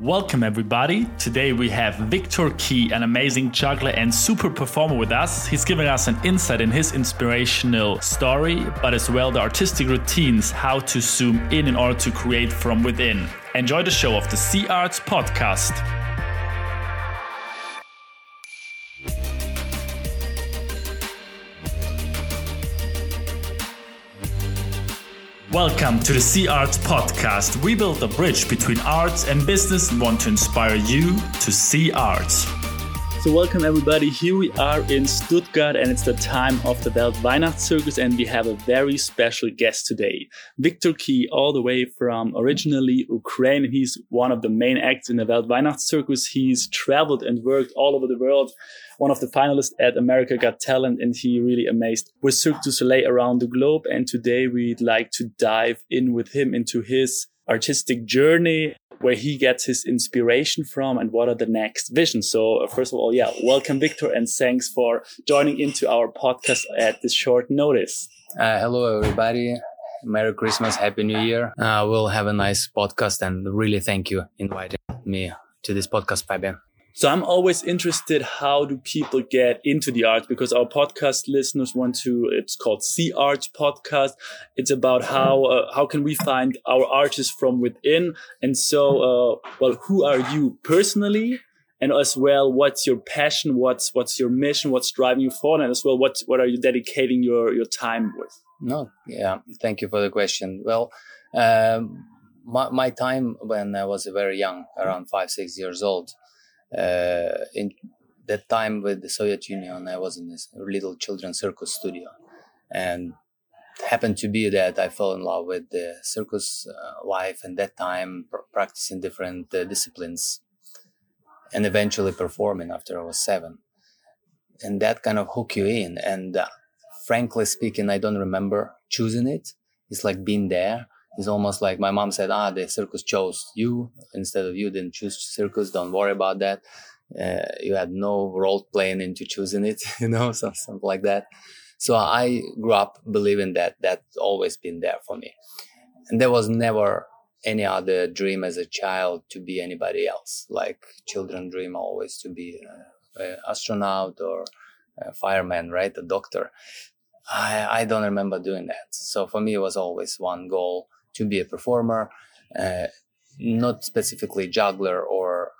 Welcome, everybody. Today we have Viktor Kee, an amazing juggler and super performer with us. He's giving us an insight in his inspirational story, but as well the artistic routines, how to zoom in in order to create from within. Enjoy the show of the Sea Arts podcast. Welcome to the Sea Arts Podcast. We build a bridge between arts and business and want to inspire you to see arts. So, welcome everybody. Here we are in Stuttgart, and it's the time of the Welt Weihnachtszirkus, and we have a very special guest today, Viktor Kee, all the way from originally Ukraine. He's one of the main acts in the Welt Weihnachtszirkus. He's traveled and worked all over the world one of the finalists at America Got Talent, and he really amazed with Cirque du Soleil around the globe. And today we'd like to dive in with him into his artistic journey, where he gets his inspiration from, and what are the next visions. So, uh, first of all, yeah, welcome, Viktor, and thanks for joining into our podcast at this short notice. Uh, hello, everybody. Merry Christmas, Happy New Year. Uh, we'll have a nice podcast, and really thank you inviting me to this podcast, Fabian. So I'm always interested how do people get into the arts because our podcast listeners want to it's called Sea Arts podcast. It's about how uh, how can we find our artists from within and so uh, well who are you personally and as well what's your passion what's what's your mission what's driving you forward and as well what what are you dedicating your your time with? No, yeah, thank you for the question. Well, um, my, my time when I was very young, around five, six years old, uh, in that time with the Soviet Union, I was in this little children's circus studio, and happened to be that I fell in love with the circus uh, life and that time pr- practicing different uh, disciplines and eventually performing after I was seven. And that kind of hook you in. And uh, frankly speaking, I don't remember choosing it. It's like being there. It's almost like my mom said, ah, the circus chose you instead of you didn't choose circus. Don't worry about that. Uh, you had no role playing into choosing it, you know, something like that. So I grew up believing that that's always been there for me. And there was never any other dream as a child to be anybody else. Like children dream always to be an astronaut or a fireman, right? A doctor. I, I don't remember doing that. So for me, it was always one goal to be a performer, uh, not specifically juggler or,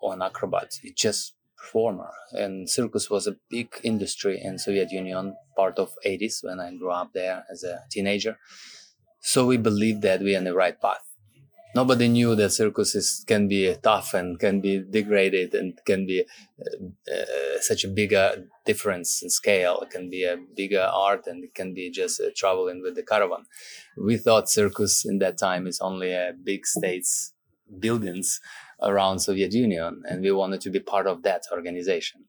or an acrobat. It's just performer. And circus was a big industry in Soviet Union, part of 80s when I grew up there as a teenager. So we believed that we are on the right path nobody knew that circuses can be tough and can be degraded and can be uh, uh, such a bigger difference in scale. It can be a bigger art and it can be just uh, traveling with the caravan. We thought circus in that time is only a big states buildings around Soviet Union, and we wanted to be part of that organization.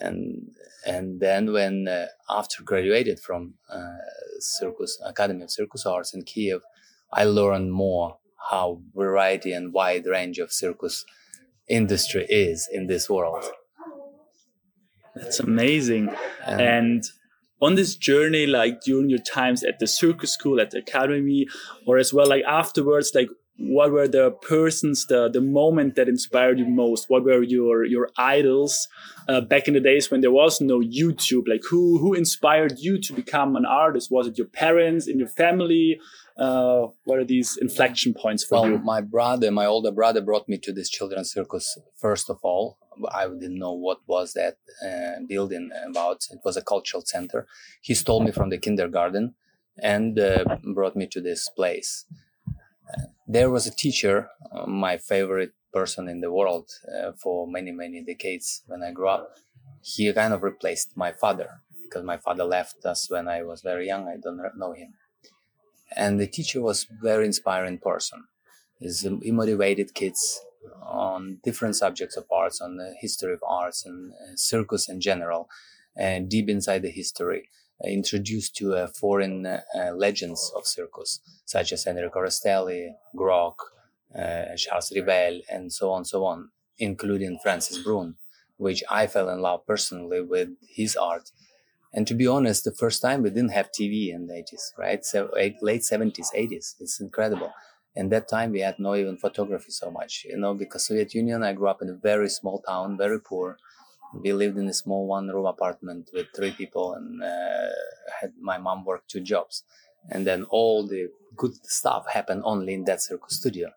And and then when uh, after graduated from uh, Circus Academy of Circus Arts in Kiev, I learned more how variety and wide range of circus industry is in this world. That's amazing. Um, and on this journey, like during your times at the circus school, at the academy, or as well, like afterwards, like what were the persons, the the moment that inspired you most? What were your your idols uh, back in the days when there was no YouTube? Like who who inspired you to become an artist? Was it your parents, in your family? Uh, what are these inflection points for well, you? my brother, my older brother, brought me to this children's circus. First of all, I didn't know what was that uh, building about. It was a cultural center. He stole me from the kindergarten and uh, brought me to this place. there was a teacher, uh, my favorite person in the world uh, for many many decades when I grew up. He kind of replaced my father because my father left us when I was very young. I don't know him and the teacher was very inspiring person. He motivated kids on different subjects of arts, on the history of arts and uh, circus in general, and deep inside the history, uh, introduced to uh, foreign uh, legends of circus, such as Enrico Rastelli, Grock, uh, Charles Rivel, and so on, so on, including Francis Brunn, which I fell in love personally with his art and to be honest, the first time we didn't have TV in the 80s, right? So late 70s, 80s. It's incredible. And that time we had no even photography so much, you know, because Soviet Union, I grew up in a very small town, very poor. We lived in a small one room apartment with three people and uh, had my mom work two jobs. And then all the good stuff happened only in that circus studio.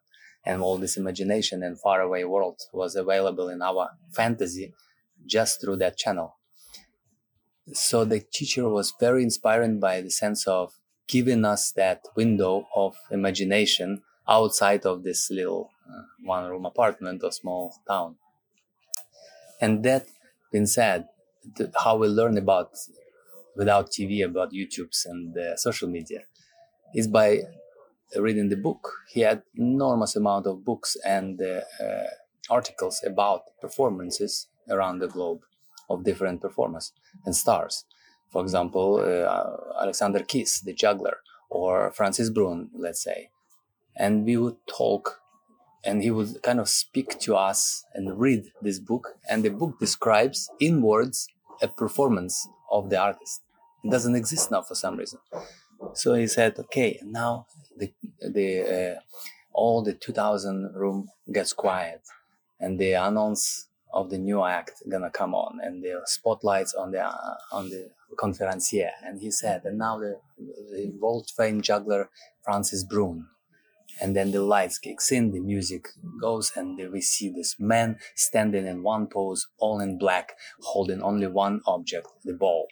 And all this imagination and faraway world was available in our fantasy just through that channel. So the teacher was very inspiring by the sense of giving us that window of imagination outside of this little uh, one room apartment or small town. And that being said, how we learn about without TV, about YouTubes and uh, social media is by reading the book. He had enormous amount of books and uh, articles about performances around the globe of different performers and stars. For example, uh, Alexander Kiss, the juggler, or Francis Brunn, let's say. And we would talk and he would kind of speak to us and read this book. And the book describes in words a performance of the artist. It doesn't exist now for some reason. So he said, okay, now the, the, uh, all the 2000 room gets quiet and the announce of the new act gonna come on and the spotlights on the uh, on the conferencier. And he said and now the, the famed juggler francis brunn and then the lights kicks in the music goes and we see this man standing in one pose all in black holding only one object the ball.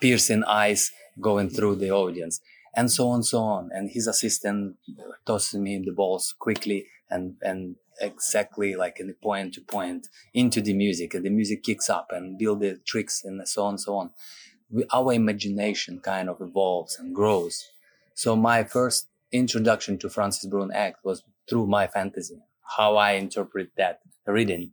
Piercing eyes going through the audience and so on so on. And his assistant tosses me the balls quickly and and exactly like in the point to point into the music and the music kicks up and build the tricks and so on and so on. We, our imagination kind of evolves and grows. So my first introduction to francis brunn act was through my fantasy how i interpret that reading.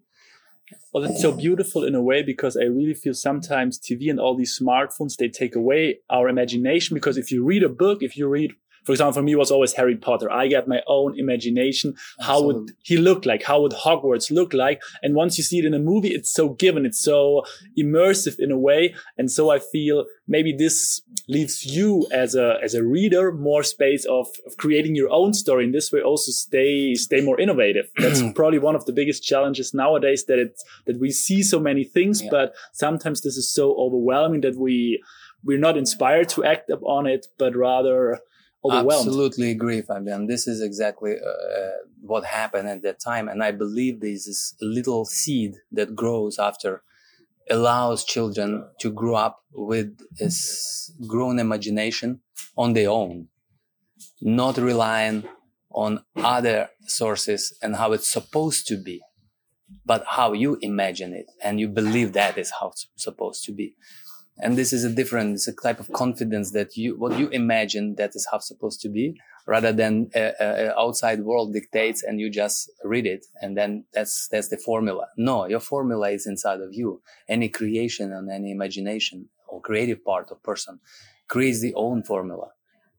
Well it's so beautiful in a way because i really feel sometimes tv and all these smartphones they take away our imagination because if you read a book if you read for example, for me it was always Harry Potter. I got my own imagination. How Absolutely. would he look like? How would Hogwarts look like? And once you see it in a movie, it's so given. It's so immersive in a way. And so I feel maybe this leaves you as a, as a reader more space of, of creating your own story. In this way also stay, stay more innovative. That's probably one of the biggest challenges nowadays that it's, that we see so many things, yeah. but sometimes this is so overwhelming that we, we're not inspired to act upon it, but rather overwhelmed. Absolutely agree, Fabian. This is exactly uh, what happened at that time. And I believe this is a little seed that grows after allows children to grow up with a grown imagination on their own, not relying on other sources and how it's supposed to be, but how you imagine it and you believe that is how it's supposed to be and this is a different it's a type of confidence that you what you imagine that is how it's supposed to be rather than outside world dictates and you just read it and then that's that's the formula. No your formula is inside of you. Any creation and any imagination or creative part of person creates the own formula.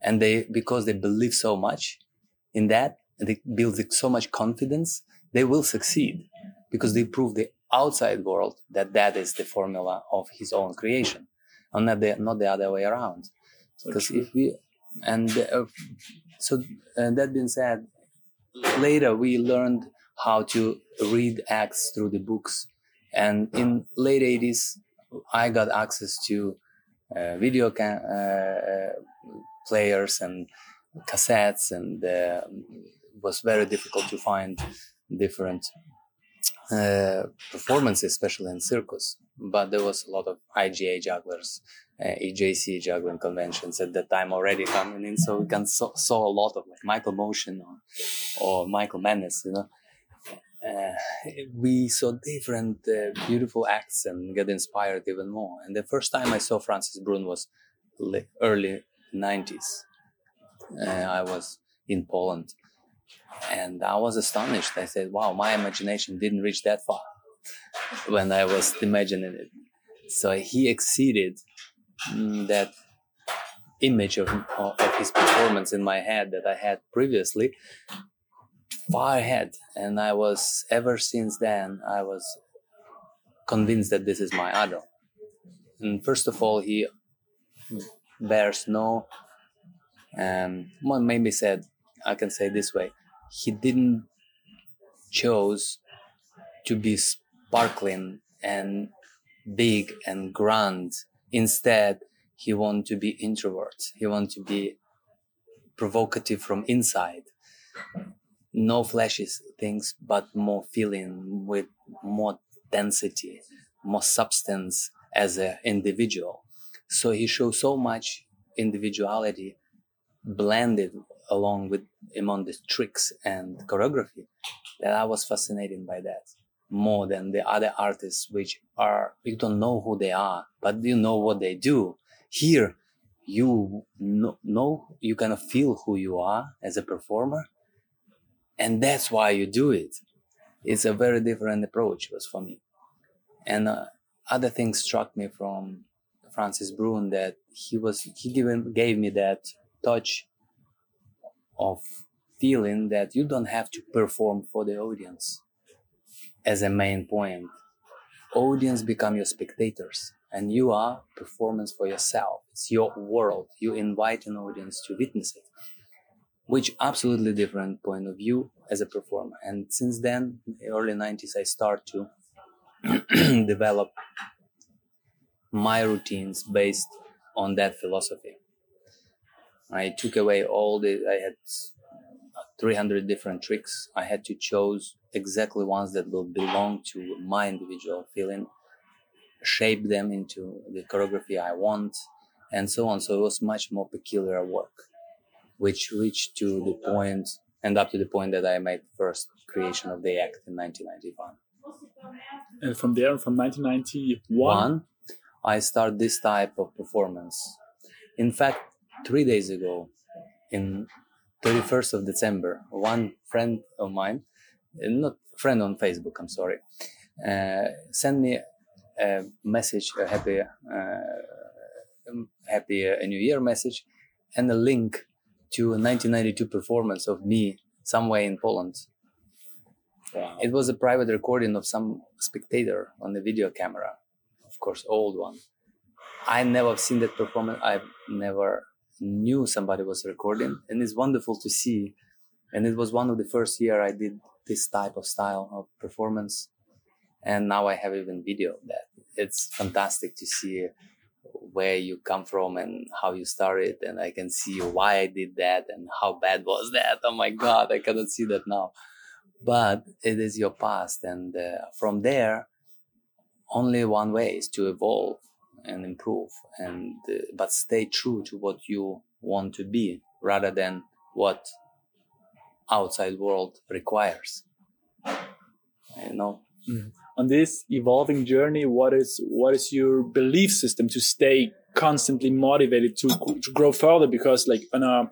And they because they believe so much in that and they build so much confidence they will succeed because they prove the outside world that that is the formula of his own creation and not the not the other way around. Because if we and uh, so uh, that being said later we learned how to read acts through the books and in late 80s i got access to uh, video ca- uh, uh, players and cassettes and uh, it was very difficult to find different uh, performances, especially in circus. But there was a lot of IJA jugglers, uh, EJC juggling conventions at that time already coming in. So we can saw, a lot of like Michael Moschen or, or Michael Menes, you know. Uh, we saw different uh, beautiful acts and get inspired even more. And the first time I saw Francis Brunn was early 90s. Uh, I was in Poland and I was astonished. I said, wow, my imagination didn't reach that far when I was imagining it. So he exceeded mm, that image of, of his performance in my head that I had previously far ahead. And I was, ever since then, I was convinced that this is my idol. And first of all, he bears no, um, maybe said I can say this way: he didn't chose to be sparkling and big and grand. Instead, he wanted to be introvert. He wanted to be provocative from inside. No flashy things, but more feeling with more density, more substance as an individual. So he shows so much individuality blended along with among the tricks and choreography that I was fascinated by that more than the other artists, which are, you don't know who they are, but you know what they do. Here, you know, know you kind of feel who you are as a performer, and that's why you do it. It's a very different approach was for me. And uh, other things struck me from Francis Brunn that he was he given gave me that touch of feeling that you don't have to perform for the audience as a main point. Audience become your spectators and you are performance for yourself. It's your world. You invite an audience to witness it, which absolutely different point of view as a performer. And since then, the early 90s, I start to develop my routines based on that philosophy. I took away all the, I had 300 different tricks. I had to choose exactly ones that will belong to my individual feeling, shape them into the choreography I want, and so on. So it was much more peculiar work, which reached to the point and up to the point that I made first creation of the act in 1991. And from there, from 1991, One, I start this type of performance. In fact, three days ago, in 31st of December, one friend of mine, uh, not friend on Facebook, I'm sorry, uh, sent me a message, a happy, uh, happy uh, New Year message, and a link to a 1992 performance of me somewhere in Poland. Wow. It was a private recording of some spectator on the video camera, of course, old one. I never seen that performance. I've never knew somebody was recording and it's wonderful to see. And it was one of the first year i did this type of style of performance and now i have even video of that. It's fantastic to see where you come from and how you started and i can see why i did that and how bad was that. Oh my god i cannot see that now. But it is your past and uh, from there only one way is to evolve and improve and uh, but stay true to what you want to be rather than what outside world requires you know mm. on this evolving journey what is what is your belief system to stay constantly motivated to, to grow further because like on a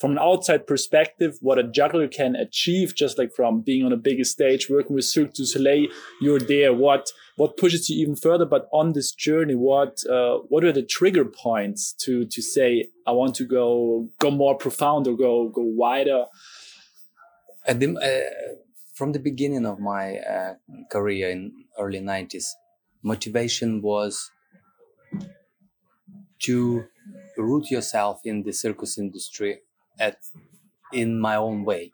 from an outside perspective, what a juggler can achieve, just like from being on a bigger stage, working with Cirque du Soleil, you're there. What what pushes you even further? But on this journey, what uh, what are the trigger points to to say I want to go go more profound or go go wider? At the, uh, from the beginning of my uh, career in early '90s, motivation was to root yourself in the circus industry at in my own way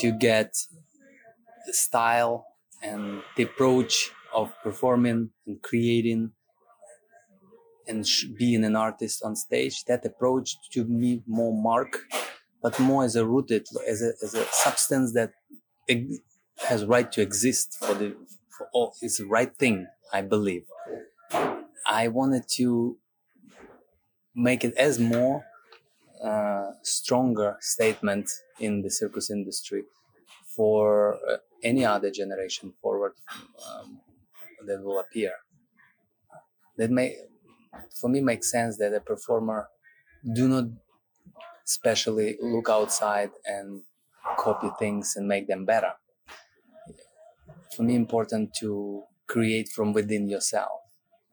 to get the style and the approach of performing and creating and being an artist on stage that approach to me more mark but more as a rooted as a, as a substance that has right to exist for the for all it's the right thing i believe. I wanted to make it as more uh, stronger statement in the circus industry for uh, any other generation forward um, that will appear. That may, for me, makes sense that a performer do not especially look outside and copy things and make them better. For me, important to create from within yourself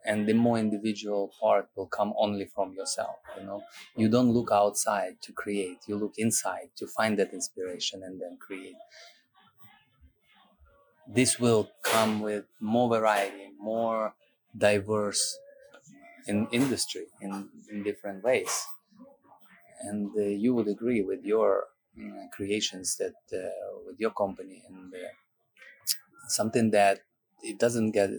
and the more individual part will come only from yourself you know you don't look outside to create you look inside to find that inspiration and then create this will come with more variety more diverse in industry in, in different ways. And uh, you would agree with your uh, creations that uh, with your company and uh, something that it doesn't get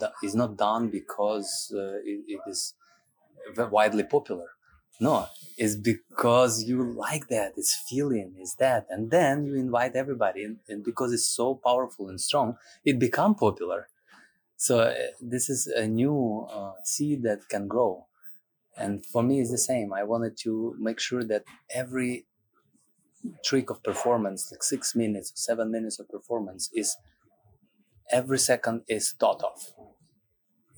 uh, is not done because uh, it, it is widely popular no it's because you like that it's feeling it's that and then you invite everybody and, because it's so powerful and strong it become popular. So uh, this is a new uh, seed that can grow. And for me it's the same. I wanted to make sure that every trick of performance like six minutes seven minutes of performance is every second is thought of.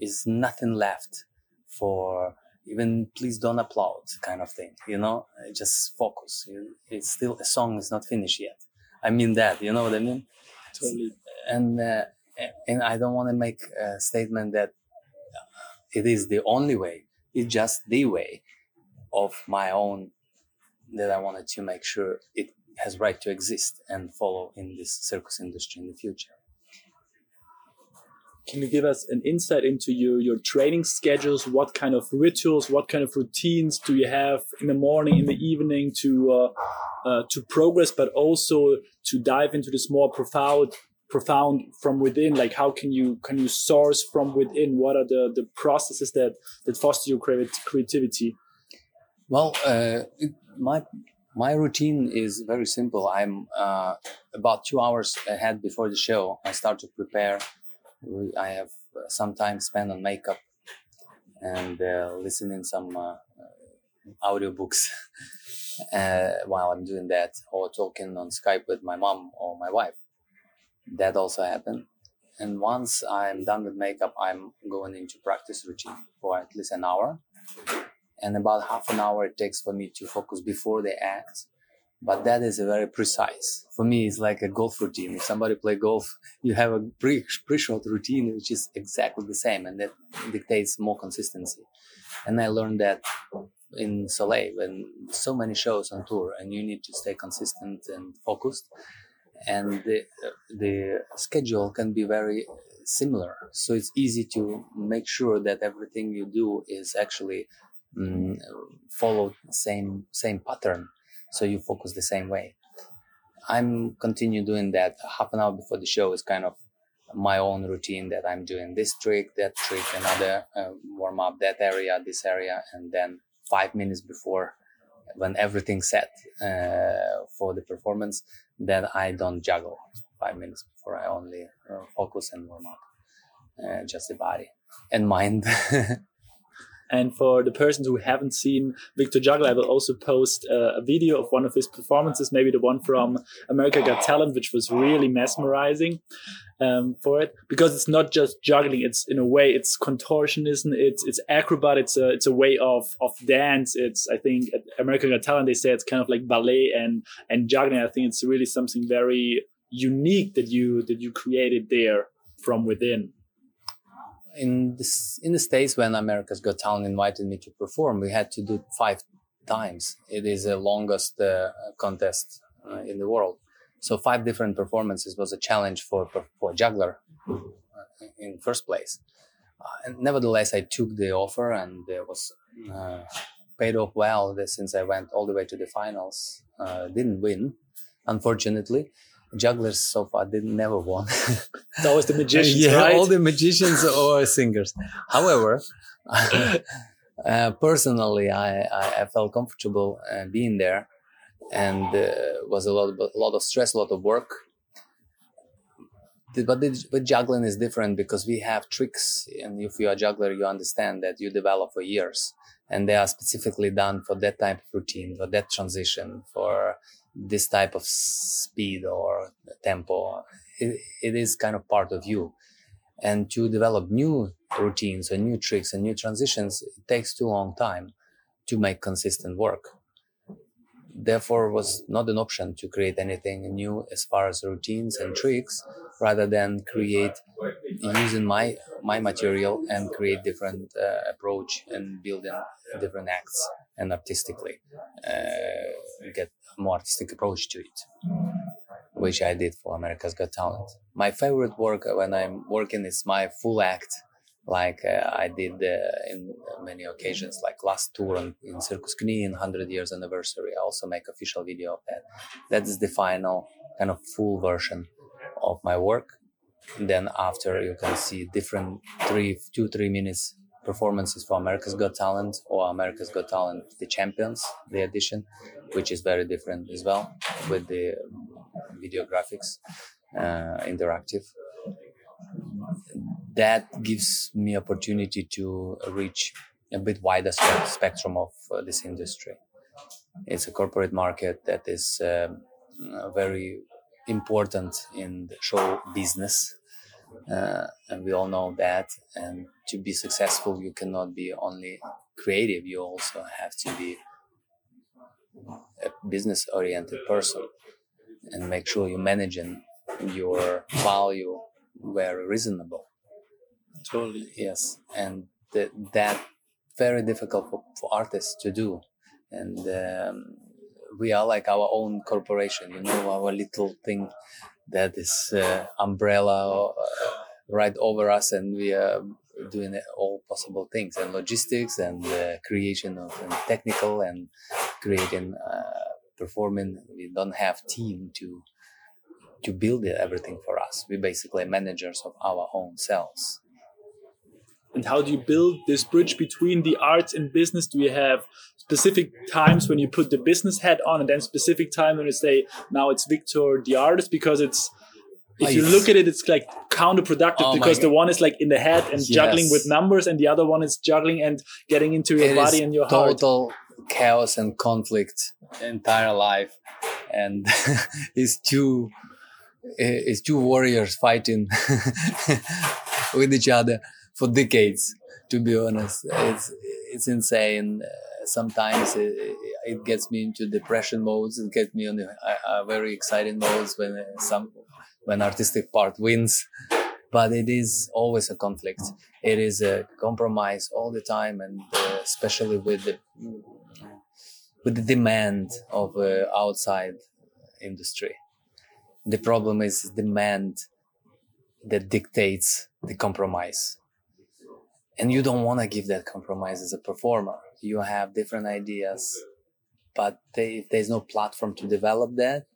Is nothing left for even please don't applaud kind of thing you know? Just focus. It's still a song is not finished yet. I mean that you know what i mean? Totally. And uh, and i don't want to make a statement that it is the only way it's just the way of my own that i wanted to make sure it has right to exist and follow in this circus industry in the future can you give us an insight into your, your training schedules? What kind of rituals, what kind of routines do you have in the morning, in the evening to uh, uh, to progress, but also to dive into this more profound profound from within? Like how can you can you source from within? What are the the processes that that foster your creativity? Well, uh, my my routine is very simple. I'm uh, about two hours ahead before the show. I start to prepare I have uh, some time spent on makeup and uh, listening some uh, uh audiobooks uh, while I'm doing that, or talking on Skype with my mom or my wife. That also happened. And once I'm done with makeup, I'm going into practice routine for at least an hour. And about half an hour it takes for me to focus before the act but that is a very precise. For me, it's like a golf routine. If somebody play golf, you have a pre pre-shot routine which is exactly the same, and that dictates more consistency. And I learned that in Soleil when so many shows on tour, and you need to stay consistent and focused. And the the schedule can be very similar, so it's easy to make sure that everything you do is actually um, follow same same pattern so you focus the same way. I'm continue doing that half an hour before the show is kind of my own routine that i'm doing this trick that trick another uh, warm up that area this area and then five minutes before when everything's set uh, for the performance then i don't juggle. Five minutes before i only uh, focus and warm up uh, just the body and mind And for the persons who haven't seen Viktor Juggle, I will also post uh, a video of one of his performances, maybe the one from America Got Talent, which was really mesmerizing um, for it because it's not just juggling. It's in a way, it's contortionism, it's it's acrobat, it's a it's a way of of dance. It's I think at America Got Talent they say it's kind of like ballet and and juggling. I think it's really something very unique that you that you created there from within in this in the states when America's Got Talent invited me to perform, we had to do five times. It is the longest uh, contest uh, in the world. So five different performances was a challenge for for a juggler uh, in first place. Uh, and nevertheless, I took the offer and it was uh, paid off well. Since I went all the way to the finals, uh, didn't win, unfortunately jugglers so far didn't never won. that was the magicians, yeah, right? all the magicians or singers. However, uh, personally, I, I, I, felt comfortable uh, being there, and uh, was a lot of, a lot of stress, a lot of work. But with juggling is different because we have tricks, and if you are a juggler, you understand that you develop for years, and they are specifically done for that type of routine, for that transition, for this type of speed or tempo it, it is kind of part of you. And to develop new routines and new tricks and new transitions it takes too long time to make consistent work. Therefore was not an option to create anything new as far as routines and tricks rather than create using my my material and create different uh, approach and building different acts and artistically uh, get more artistic approach to it, which I did for America's Got Talent. My favorite work when I'm working is my full act like uh, I did uh, in many occasions, like last tour in, in Circus Knie in 100 years anniversary. I also make official video of that. That is the final kind of full version of my work. Then after you can see different three, two, three minutes performances for America's Got Talent or America's Got Talent, the champions, the edition, which is very different as well with the video graphics, uh, interactive that gives me opportunity to reach a bit wider spectrum of uh, this industry. It's a corporate market that is um, very important in the show business. Uh, and we all know that. And to be successful, you cannot be only creative. You also have to be a business oriented person and make sure you managing your value very reasonable Totally. Yes, and th- that very difficult for, for, artists to do, and um, we are like our own corporation. You know, our little thing that is uh, umbrella uh, right over us, and we are doing all possible things and logistics and uh, creation of and technical and creating uh, performing. We don't have team to to build everything for us. We basically managers of our own selves and how do you build this bridge between the arts and business? Do you have specific times when you put the business hat on and then specific time when you say now it's viktor the artist because it's if you look at it it's like counterproductive oh because the one is like in the head and yes. juggling with numbers and the other one is juggling and getting into your it body and your heart. total chaos and conflict entire life. And it's two eh, it's two warriors fighting with each other for decades. To be honest, it's it's insane. Sometimes it, it gets me into depression modes. It gets me on the uh, very exciting modes when some when artistic part wins. But it is always a conflict. It is a compromise all the time, and uh, especially with the with the demand of uh, outside industry. The problem is demand that dictates the compromise and you don't want to give that compromise as a performer. You have different ideas but they, there's no platform to develop that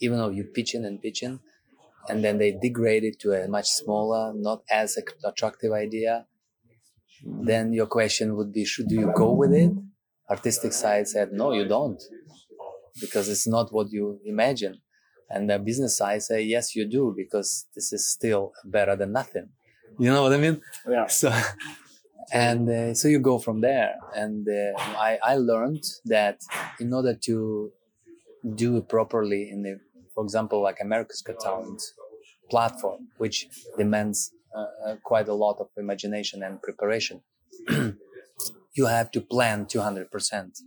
even though you pitch in and pitch in and then they degrade it to a much smaller not as attractive idea then your question would be should do you go with it? Artistic side said no you don't because it's not what you imagine. And the business side say yes you do because this is still better than nothing you know what I mean? Yeah. So, and uh, so you go from there. And uh, I, I learned that in order to do it properly in the, for example, like America's Got Talent platform, which demands uh, uh quite a lot of imagination and preparation, you have to plan 200%.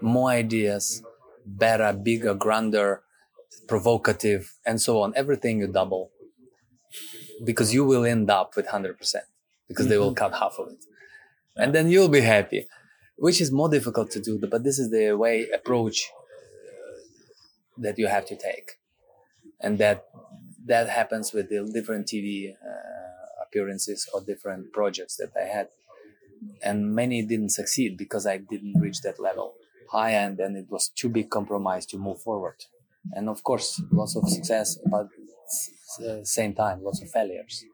More ideas, better, bigger, grander, provocative, and so on. Everything you double because you will end up with 100% because mm-hmm. they will mm-hmm. cut half of it and then you'll be happy which is more difficult to do but this is the way approach uh, that you have to take and that that happens with the different tv uh, appearances or different projects that i had and many didn't succeed because i didn't reach that level high end and it was too big compromise to move forward and of course lots of success but same time, lots of failures.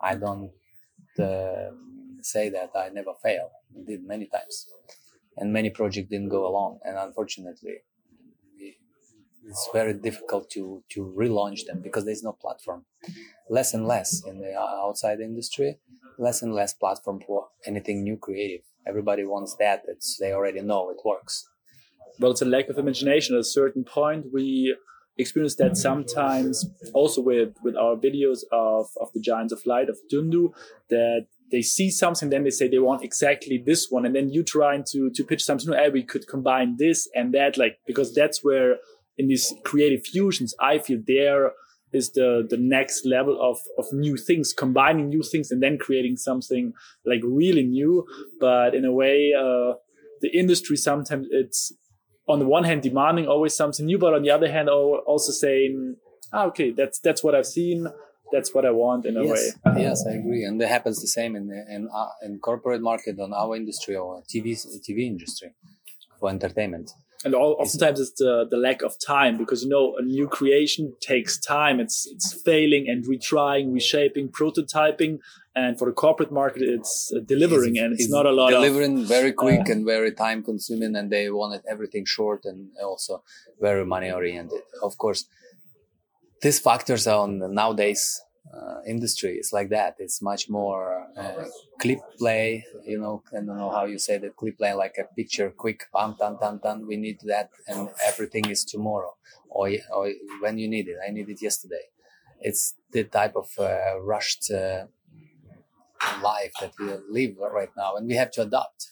I don't uh, say that I never fail. I did many times, and many projects didn't go along. And unfortunately, it's very difficult to to relaunch them because there's no platform. Less and less in the outside industry, less and less platform for anything new creative. Everybody wants that. It's they already know it works. Well, it's a lack of imagination. At a certain point, we experienced that sometimes also with with our videos of of the giants of light of dundu that they see something then they say they want exactly this one and then you trying to to pitch something hey, we could combine this and that like because that's where in these creative fusions i feel there is the the next level of of new things combining new things and then creating something like really new. But in a way uh the industry sometimes it's on the one hand demanding always something new, but on the other hand also saying, ah, okay, that's that's what I've seen. that's what I want in a yes, way. Yes, I agree, and that happens the same in in uh, in corporate market on our industry or TV TV industry for entertainment. And all, oftentimes it's the, the lack of time because you know a new creation takes time. It's it's failing and retrying, reshaping, prototyping, and for the corporate market it's uh, delivering it's, and it's, it's, not a lot delivering of, very quick uh, and very time consuming and they wanted everything short and also very money oriented. Of course, these factors are on the nowadays uh, industry it's like that. It's much more uh, clip play, you know, I don't know how you say that clip play, like a picture, quick, bam, tan, tan, tan. We need that, and everything is tomorrow, or, or when you need it. I need it yesterday. It's the type of uh, rushed uh, life that we live right now, and we have to adapt.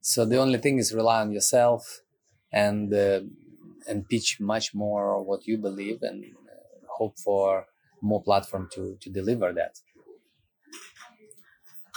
So the only thing is rely on yourself, and uh, and pitch much more what you believe, and hope for more platform to to deliver that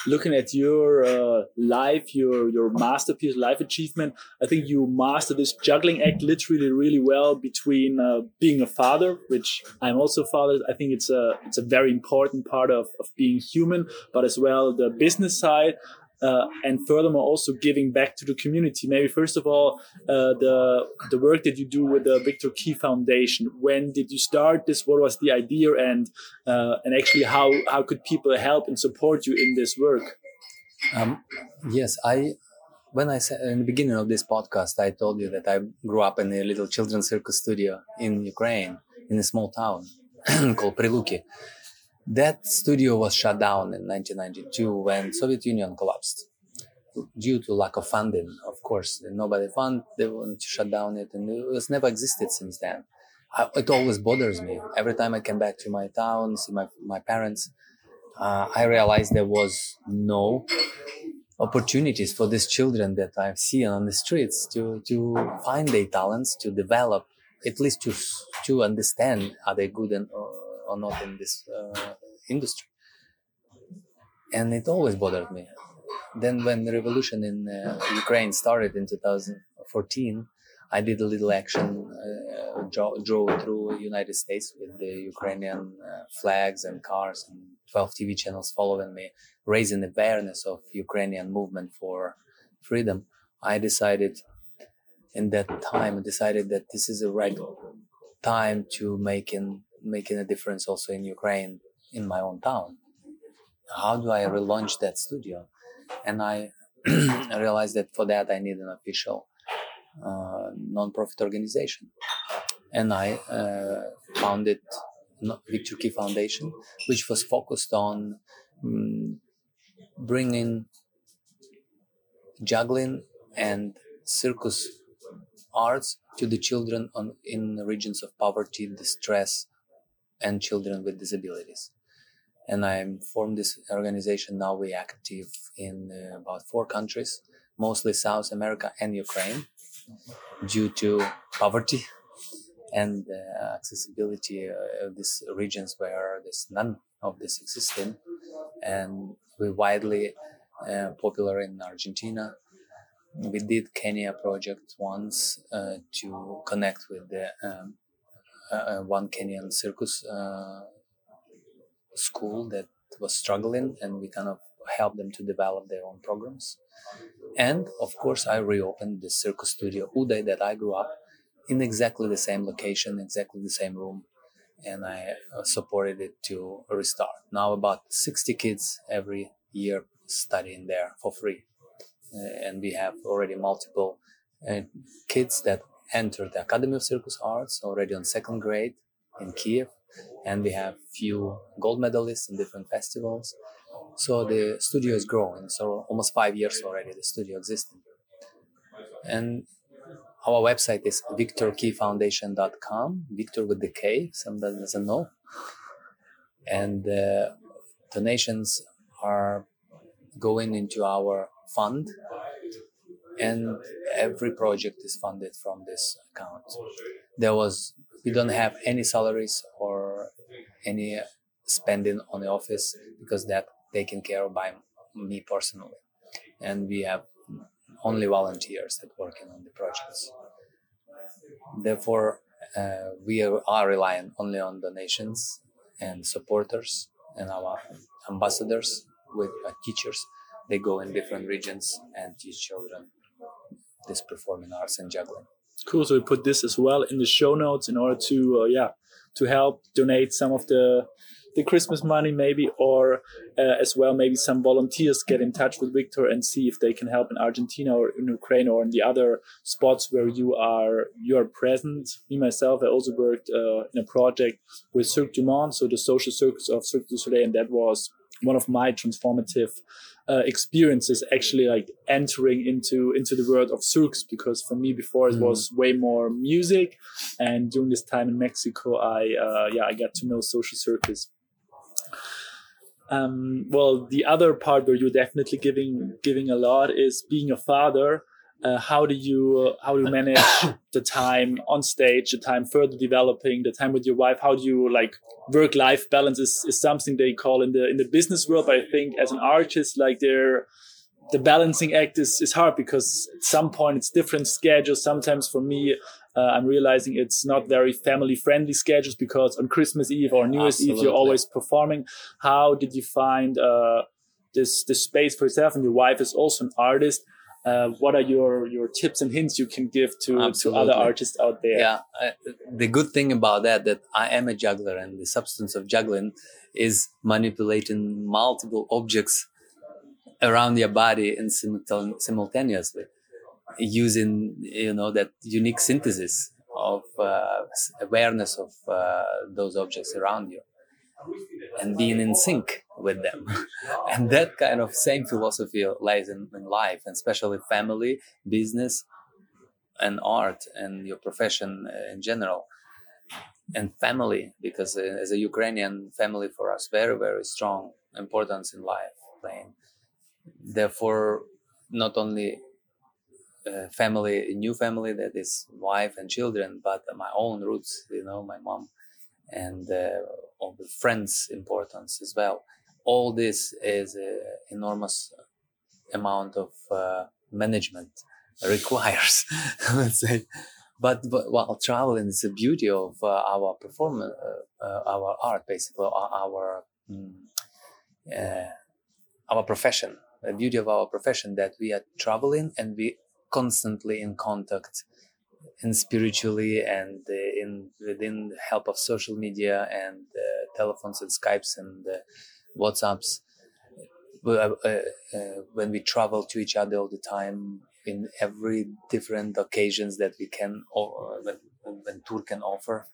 looking at your uh, life your your masterpiece life achievement i think you master this juggling act literally really well between uh, being a father which i'm also father. I think it's a it's a very important part of, of being human but as well the business side uh, and furthermore also giving back to the community. Maybe first of all uh, the the work that you do with the viktor kee foundation. When did you start this? What was the idea? And uh, and actually how how could people help and support you in this work? Um, yes i when i said in the beginning of this podcast i told you that i grew up in a little children's circus studio in ukraine in a small town called priluki that studio was shut down in 1992 when Soviet Union collapsed due to lack of funding. Of course, nobody fund. They wanted to shut down it, and it was never existed since then. I, it always bothers me every time I come back to my town, see my my parents. Uh, I realized there was no opportunities for these children that I see on the streets to to find their talents, to develop, at least to to understand are they good and or not in this uh, industry. And it always bothered me. Then, when the revolution in uh, Ukraine started in 2014, I did a little action, uh, drove, through United States with the Ukrainian uh, flags and cars and 12 TV channels following me, raising awareness of Ukrainian movement for freedom. I decided in that time, I decided that this is the right time to make an making a difference also in Ukraine, in my own town. How do I relaunch that studio? And I realized that for that I need an official uh, non-profit organization, and I uh, founded Viktor Kee Foundation, which was focused on um, bringing juggling and circus arts to the children on, in regions of poverty, distress, and children with disabilities. And I formed this organization. Now we are active in uh, about four countries, mostly South America and Ukraine, due to poverty and uh, accessibility uh, of these regions where there's none of this existing. And we're widely uh, popular in Argentina. We did Kenya project once uh, to connect with the um, one Kenyan circus uh, school that was struggling, and we kind of helped them to develop their own programs. And of course, I reopened the circus studio Uday that I grew up in exactly the same location, exactly the same room, and I uh, supported it to restart. Now, about 60 kids every year studying there for free. Uh, and we have already multiple uh, kids that entered the Academy of Circus Arts already on second grade in Kiev, and we have few gold medalists in different festivals. So the studio is growing. So almost five years already the studio existing. And our website is viktorkeefoundation.com, Viktor with the K, somebody doesn't know. And uh, donations are going into our fund and every project is funded from this account. There was we don't have any salaries or any spending on the office because that taken care of by me personally, and we have only volunteers that working on the projects. Therefore, uh, we are, relying only on donations, and supporters and our ambassadors with uh, teachers. They go in different regions and teach children this performing arts and juggling. Cool. So we put this as well in the show notes in order to, uh, yeah, to help donate some of the the Christmas money, maybe, or uh, as well, maybe some volunteers get in touch with Viktor and see if they can help in Argentina or in Ukraine or in the other spots where you are you are present. Me myself, I also worked uh, in a project with Cirque du Monde, so the social circus of Cirque du Soleil, and that was one of my transformative uh, experiences actually like entering into into the world of circus because for me before it mm. was way more music. And during this time in mexico i uh, yeah i got to know social circus um, well the other part where you're definitely giving giving a lot is being a father uh, how do you uh, how do you manage the time on stage the time further developing the time with your wife? How do you like work life balance is, is something they call in the in the business world but i think as an artist like they're the balancing act is, is hard because at some point it's different schedules. Sometimes for me uh, i'm realizing it's not very family friendly schedules because on christmas eve or new year's eve you're always performing. How did you find uh, this this space for yourself? And your wife is also an artist uh, what are your your tips and hints you can give to to other artists out there? Yeah uh, the good thing about that that i am a juggler and the substance of juggling is manipulating multiple objects around your body and simultaneously using you know that unique synthesis of uh, awareness of uh, those objects around you and being in sync with them. and that kind of same philosophy lies in, in life, and especially family, business, and art, and your profession uh, in general. And family, because uh, as a Ukrainian family for us, very, very strong importance in life playing. Therefore, not only uh, family, new family that is wife and children, but my own roots, you know, my mom and uh, all the friends' importance as well. All this is an enormous amount of uh, management requires, let's say. But, but, while traveling is the beauty of uh, our performance, uh, uh, our art, basically, our our, mm, uh, our profession. The beauty of our profession that we are traveling and we constantly in contact and spiritually and uh, in within the help of social media and uh, telephones and skypes and uh, whatsapps. When we travel to each other all the time in every different occasions that we can when, when tour can offer.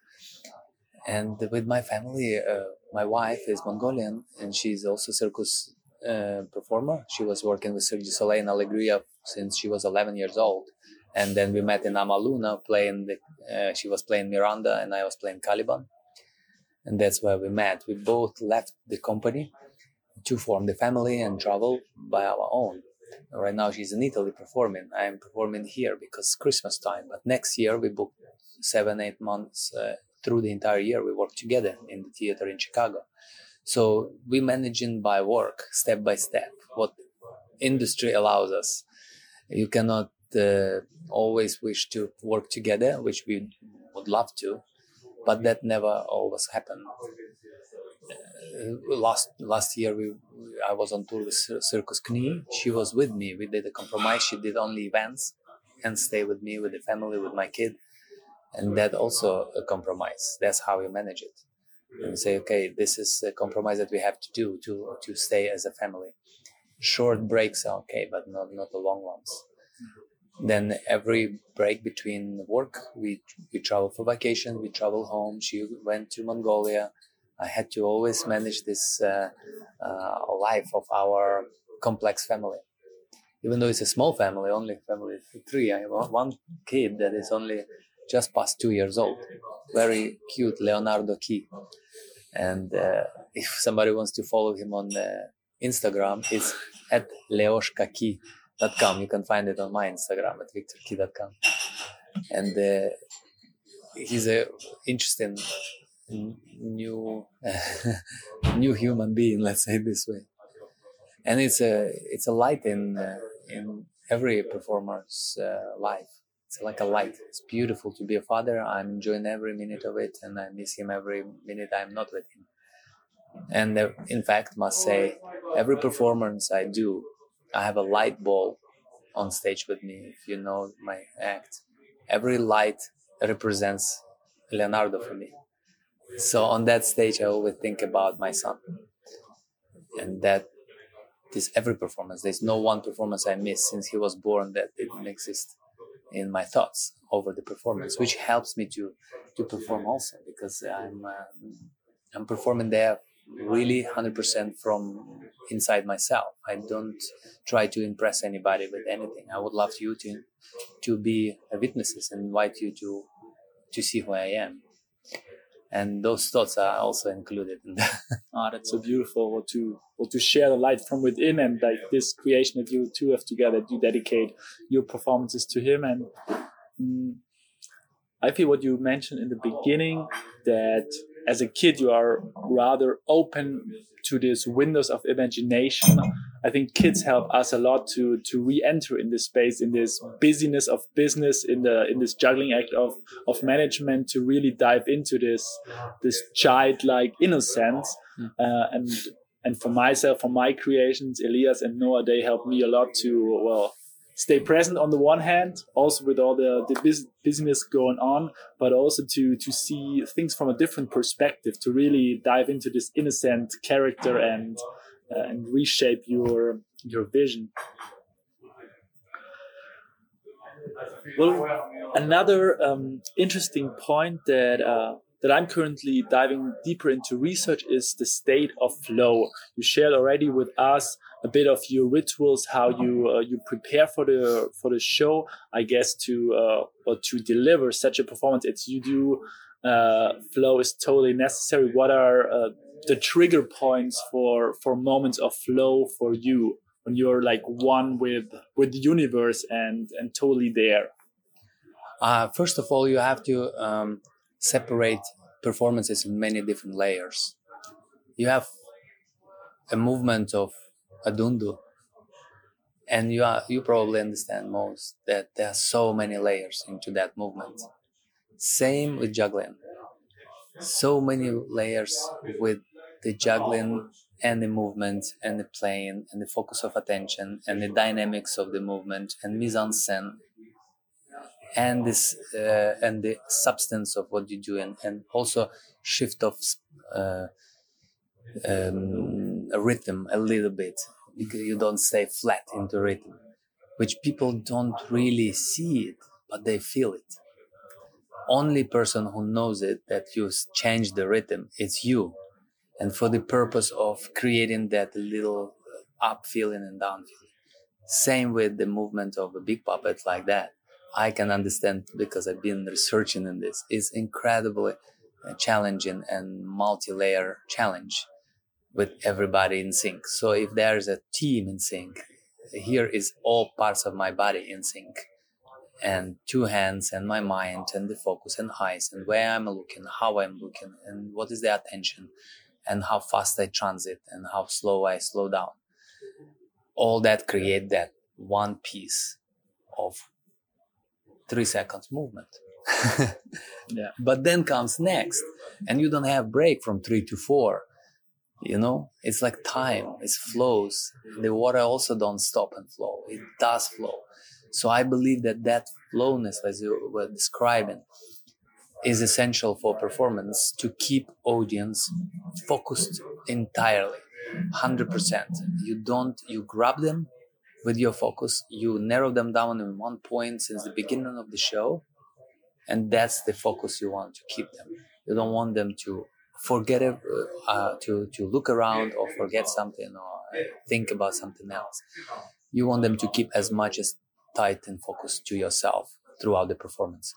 And with my family uh, my wife is mongolian and she's also circus uh, performer. She was working with Cirque Soleil in Alegria since she was 11 years old and then we met in Amaluna playing the uh, she was playing Miranda and I was playing Caliban. And that's where we met. We both left the company to form the family and travel by our own. Right now she's in Italy performing. I'm performing here because Christmas time. But next year we book seven eight months uh, through the entire year we work together in the theater in Chicago. So we managing by work step by step what industry allows us. You cannot always wish to work together, which we would love to, but that never always happened. Uh, last last year, we, I was on tour with Circus Knie. She was with me. We did a compromise. She did only events and stay with me, with the family, with my kid, and that also a compromise. That's how we manage it. And say, okay, this is a compromise that we have to do to to stay as a family. Short breaks are okay, but not not the long ones. Then every break between work, we we travel for vacation. We travel home. She went to Mongolia. I had to always manage this uh, uh, life of our complex family. Even though it's a small family, only family three. I have one kid that is only just past two years old. Very cute, Leonardo Kee. And uh, if somebody wants to follow him on uh, Instagram, it's at Leoshka Kee com. You can find it on my Instagram at viktorkee.com. And uh, he's a interesting new new human being, let's say this way. And it's a it's a light in uh, in every performer's uh, life. It's like a light. It's beautiful to be a father. I'm enjoying every minute of it, and I miss him every minute I'm not with him. And uh, in fact, must say, every performance I do, I have a light ball on stage with me. If you know my act, every light represents Leonardo for me. So on that stage, I always think about my son, and that is every performance. There's no one performance I miss since he was born that didn't exist in my thoughts over the performance, which helps me to to perform also because I'm uh, I'm performing there really 100% from inside myself. I don't try to impress anybody with anything. I would love you to to be witnesses and invite you to to see who I am. And those thoughts are also included in that. Ah, that's so beautiful Or to well, to share the light from within and like this creation that you two have together. You dedicate your performances to him, and mm, I feel what you mentioned in the beginning that as a kid you are rather open to these windows of imagination i think kids help us a lot to to re-enter in this space in this busyness of business in the in this juggling act of of management to really dive into this this childlike innocence mm. uh, and and for myself for my creations elias and noah they help me a lot to well stay present on the one hand, also with all the, the business going on, but also to to see things from a different perspective, to really dive into this innocent character and uh, and reshape your your vision. Well, another um, interesting point that uh, that I'm currently diving deeper into research is the state of flow. You shared already with us a bit of your rituals, how you uh, you prepare for the for the show. I guess to uh, to deliver such a performance as you do, uh, flow is totally necessary. What are uh, the trigger points for for moments of flow for you when you're like one with with the universe and and totally there? Uh, first of all, you have to um, separate performances in many different layers. You have a movement of adundu, and you are you probably understand most that there are so many layers into that movement. Same with juggling, so many layers with the juggling and the movement and the playing and the focus of attention and the dynamics of the movement and mise en scène and this uh, and the substance of what you do and, and also shift of uh, um, a rhythm a little bit because you don't stay flat into rhythm which people don't really see it but they feel it. Only person who knows it that you change the rhythm it's you. And for the purpose of creating that little up feeling and down feeling. Same with the movement of a big puppet like that. I can understand because I've been researching in this. Is incredibly uh, challenging and multi-layer challenge with everybody in sync. So if there's a team in sync, here is all parts of my body in sync and two hands and my mind and the focus and eyes and where I'm looking, how I'm looking and what is the attention and how fast I transit and how slow I slow down. All that create that one piece of three seconds movement. yeah. But then comes next, and you don't have break from three to four. You know, it's like time. It flows. The water also don't stop and flow. It does flow. So I believe that that flowness, as you were describing, is essential for performance to keep audience focused entirely, hundred percent. You don't you grab them with your focus, you narrow them down in one point since the beginning of the show, and that's the focus you want to keep them. You don't want them to forget uh, to to look around or forget something or think about something else. You want them to keep as much as tight and focused to yourself throughout the performance,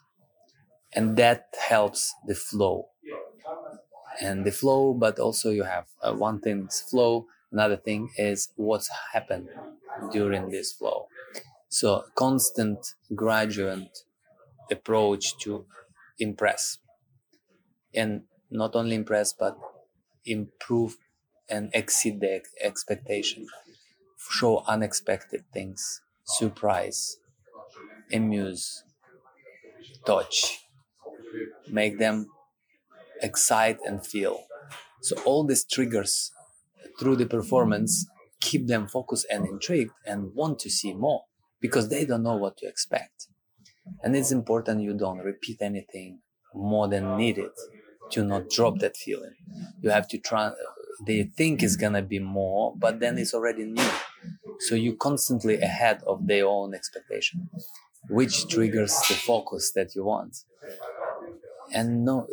and that helps the flow. And the flow, but also you have uh, one thing is flow, another thing is what's happened during this flow. So constant gradual approach to impress and not only impress but improve and exceed the expectation. Show unexpected things. Surprise. Amuse. Touch. Make them excite and feel. So all these triggers through the performance keep them focused and intrigued and want to see more because they don't know what to expect. And it's important you don't repeat anything more than needed to not drop that feeling. You have to try, they think it's gonna be more, but then it's already new. So you're constantly ahead of their own expectation, which triggers the focus that you want. And no,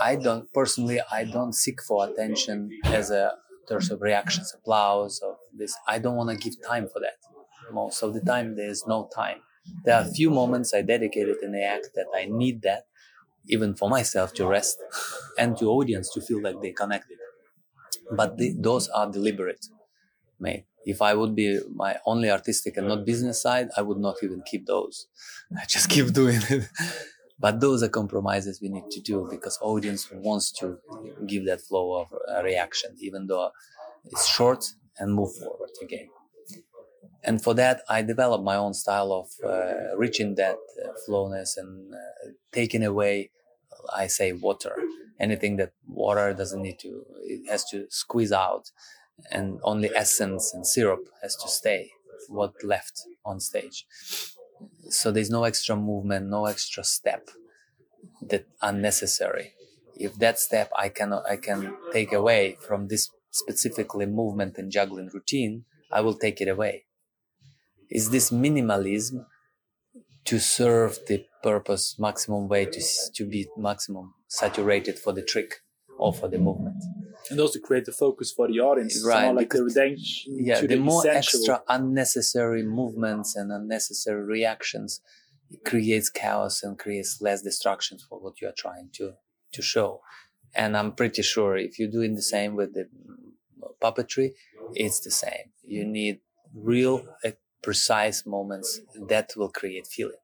I don't personally, I don't seek for attention as a terms of reactions, applause, of this. I don't want to give time for that. Most of the time, there's no time. There are a few moments I dedicated in the act that I need that, even for myself to rest, and to audience to feel like they connected. But the, those are deliberate, made. If I would be my only artistic and not business side, I would not even keep those. I just keep doing it. but those are compromises we need to do because audience wants to give that flow of uh, reaction, even though it's short and move forward again. And for that, I developed my own style of uh, reaching that uh, flowness and uh, taking away, I say, water. Anything that water doesn't need to, it has to squeeze out and only essence and syrup has to stay what left on stage. So there's no extra movement no extra step that unnecessary. If that step i can i can take away from this specifically movement and juggling routine i will take it away. Is this minimalism to serve the purpose maximum way to, to be maximum saturated for the trick or for the movement and also create the focus for the audience. Right, like the redemption. Yeah, the, the, more essential. extra unnecessary movements and unnecessary reactions creates chaos and creates less distractions for what you are trying to to show. And I'm pretty sure if you're doing the same with the puppetry, it's the same. You need real, uh, precise moments that will create feeling.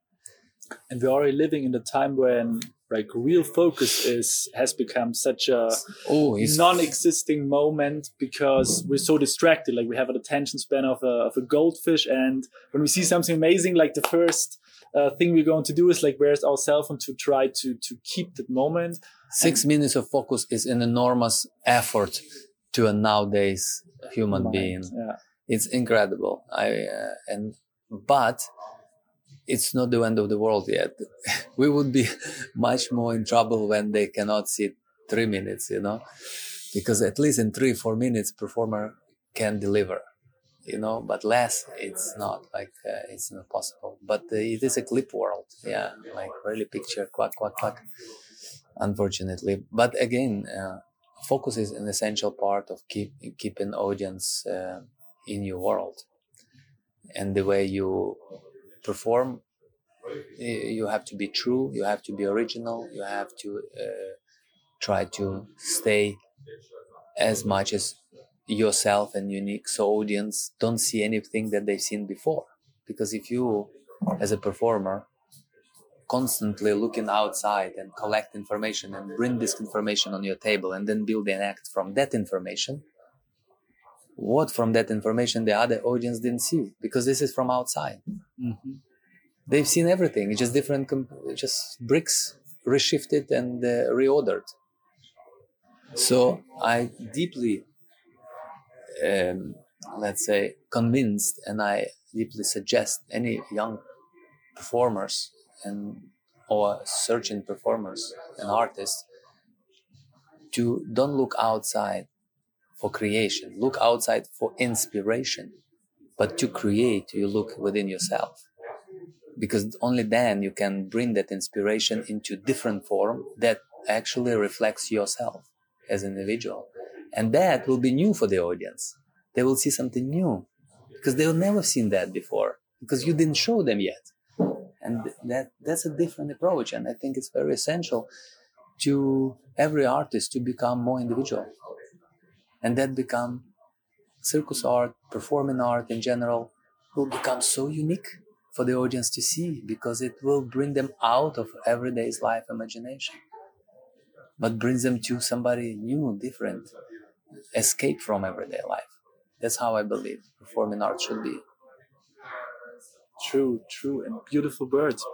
And we're already living in a time when like real focus is has become such a oh, non-existing moment because we're so distracted like we have an attention span of a, of a goldfish and when we see something amazing like the first uh, thing we're going to do is like where's our cell phone to try to to keep that moment six and minutes of focus is an enormous effort to a nowadays human mind. being yeah. It's incredible i uh, and but it's not the end of the world yet. we would be much more in trouble when they cannot sit three minutes, you know, because at least in three, four minutes, performer can deliver, you know, but less, it's not like, uh, it's not possible. But uh, it is a clip world. Yeah. Like really picture, quack, quack, quack, unfortunately. But again, uh, focus is an essential part of keep, keeping audience uh, in your world. And the way you perform you have to be true you have to be original you have to uh, try to stay as much as yourself and unique so audience don't see anything that they've seen before because if you as a performer constantly looking outside and collect information and bring this information on your table and then build an act from that information what from that information the other audience didn't see because this is from outside. Mm-hmm. They've seen everything. It's just different, just bricks reshifted and uh, reordered. So I deeply, um, let's say, convinced, and I deeply suggest any young performers and or searching performers and artists to don't look outside for creation. Look outside for inspiration. But to create, you look within yourself. Because only then you can bring that inspiration into different form that actually reflects yourself as an individual. And that will be new for the audience. They will see something new because they've never seen that before because you didn't show them yet. And that, that's a different approach. And I think it's very essential to every artist to become more individual and that become circus art, performing art in general will become so unique for the audience to see because it will bring them out of everyday's life imagination, but brings them to somebody new, different, escape from everyday life. That's how I believe performing art should be. True, true, and beautiful words.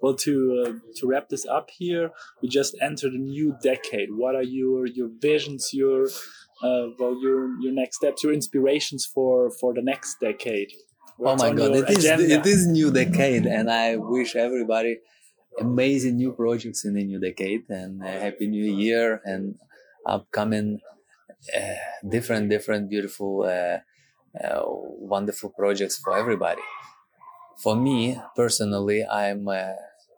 Well, to uh, to wrap this up here, we just entered a new decade. What are your your visions, your uh, well, your your next steps, your inspirations for for the next decade? What's oh my God, it is it is new decade, and I wish everybody amazing new projects in the new decade and happy new year and upcoming uh, different different beautiful uh, uh, wonderful projects for everybody for me personally i'm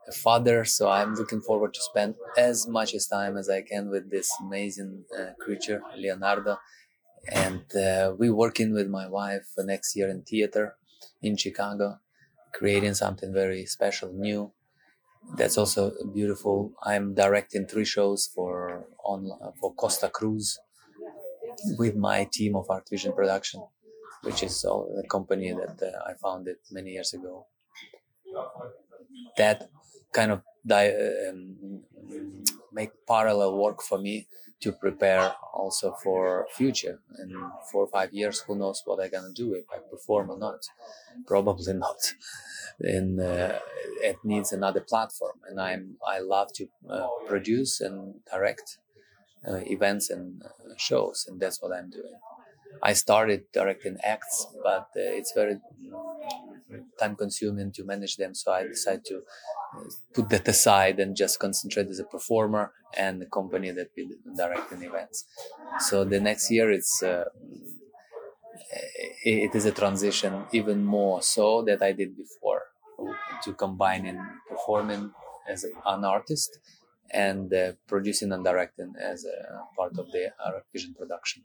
a, father so i'm looking forward to spend as much as time as i can with this amazing uh, creature leonardo and uh, we're working with my wife next year in theater in chicago creating something very special new that's also beautiful. I'm directing three shows for on for Costa Cruz with my team of Art Vision Production, which is a company that uh, I founded many years ago. That kind of di- um, make parallel work for me to prepare also for future. And four or five years who knows what i'm gonna do if i perform or not. Probably not. And uh, it needs another platform. And i'm i love to uh, produce and direct uh, events and uh, shows. And that's what i'm doing i started directing acts but uh, it's very time consuming to manage them so i decided to uh, put that aside and just concentrate as a performer and the company that will directing events so the next year it's it is a transition even more so that I did before to combine combining performing as an artist and uh, producing and directing as a part of the Vision production.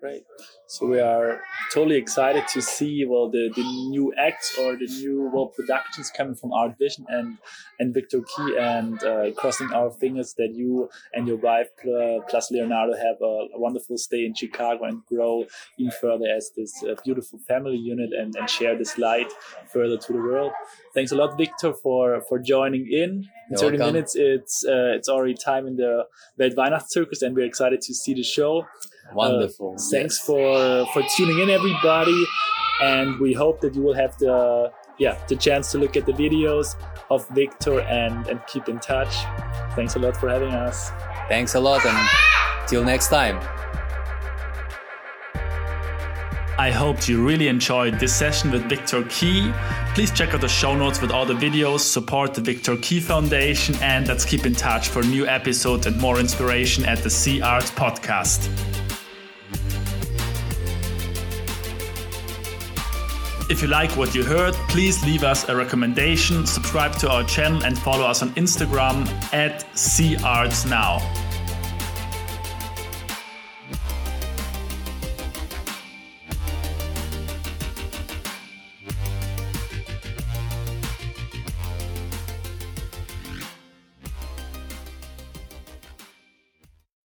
Great. So we are totally excited to see well the, the new acts or the new well productions coming from Art Vision and and Viktor Kee and uh, crossing our fingers that you and your wife plus Leonardo have a, a, wonderful stay in Chicago and grow even further as this uh, beautiful family unit and, and share this light further to the world. Thanks a lot, Viktor, for for joining in. In 30 welcome. minutes, it's uh, it's already time in the Weltweihnachtszirkus, and we're excited to see the show. Wonderful. Uh, thanks yes. for for tuning in, everybody, and we hope that you will have the yeah the chance to look at the videos of Viktor and and keep in touch. Thanks a lot for having us. Thanks a lot, and till next time. I hope you really enjoyed this session with Viktor Kee. Please check out the show notes with all the videos, support the Viktor Kee Foundation, and let's keep in touch for new episodes and more inspiration at the Sea Art Podcast. If you like what you heard, please leave us a recommendation, subscribe to our channel, and follow us on Instagram at Sea Arts Now.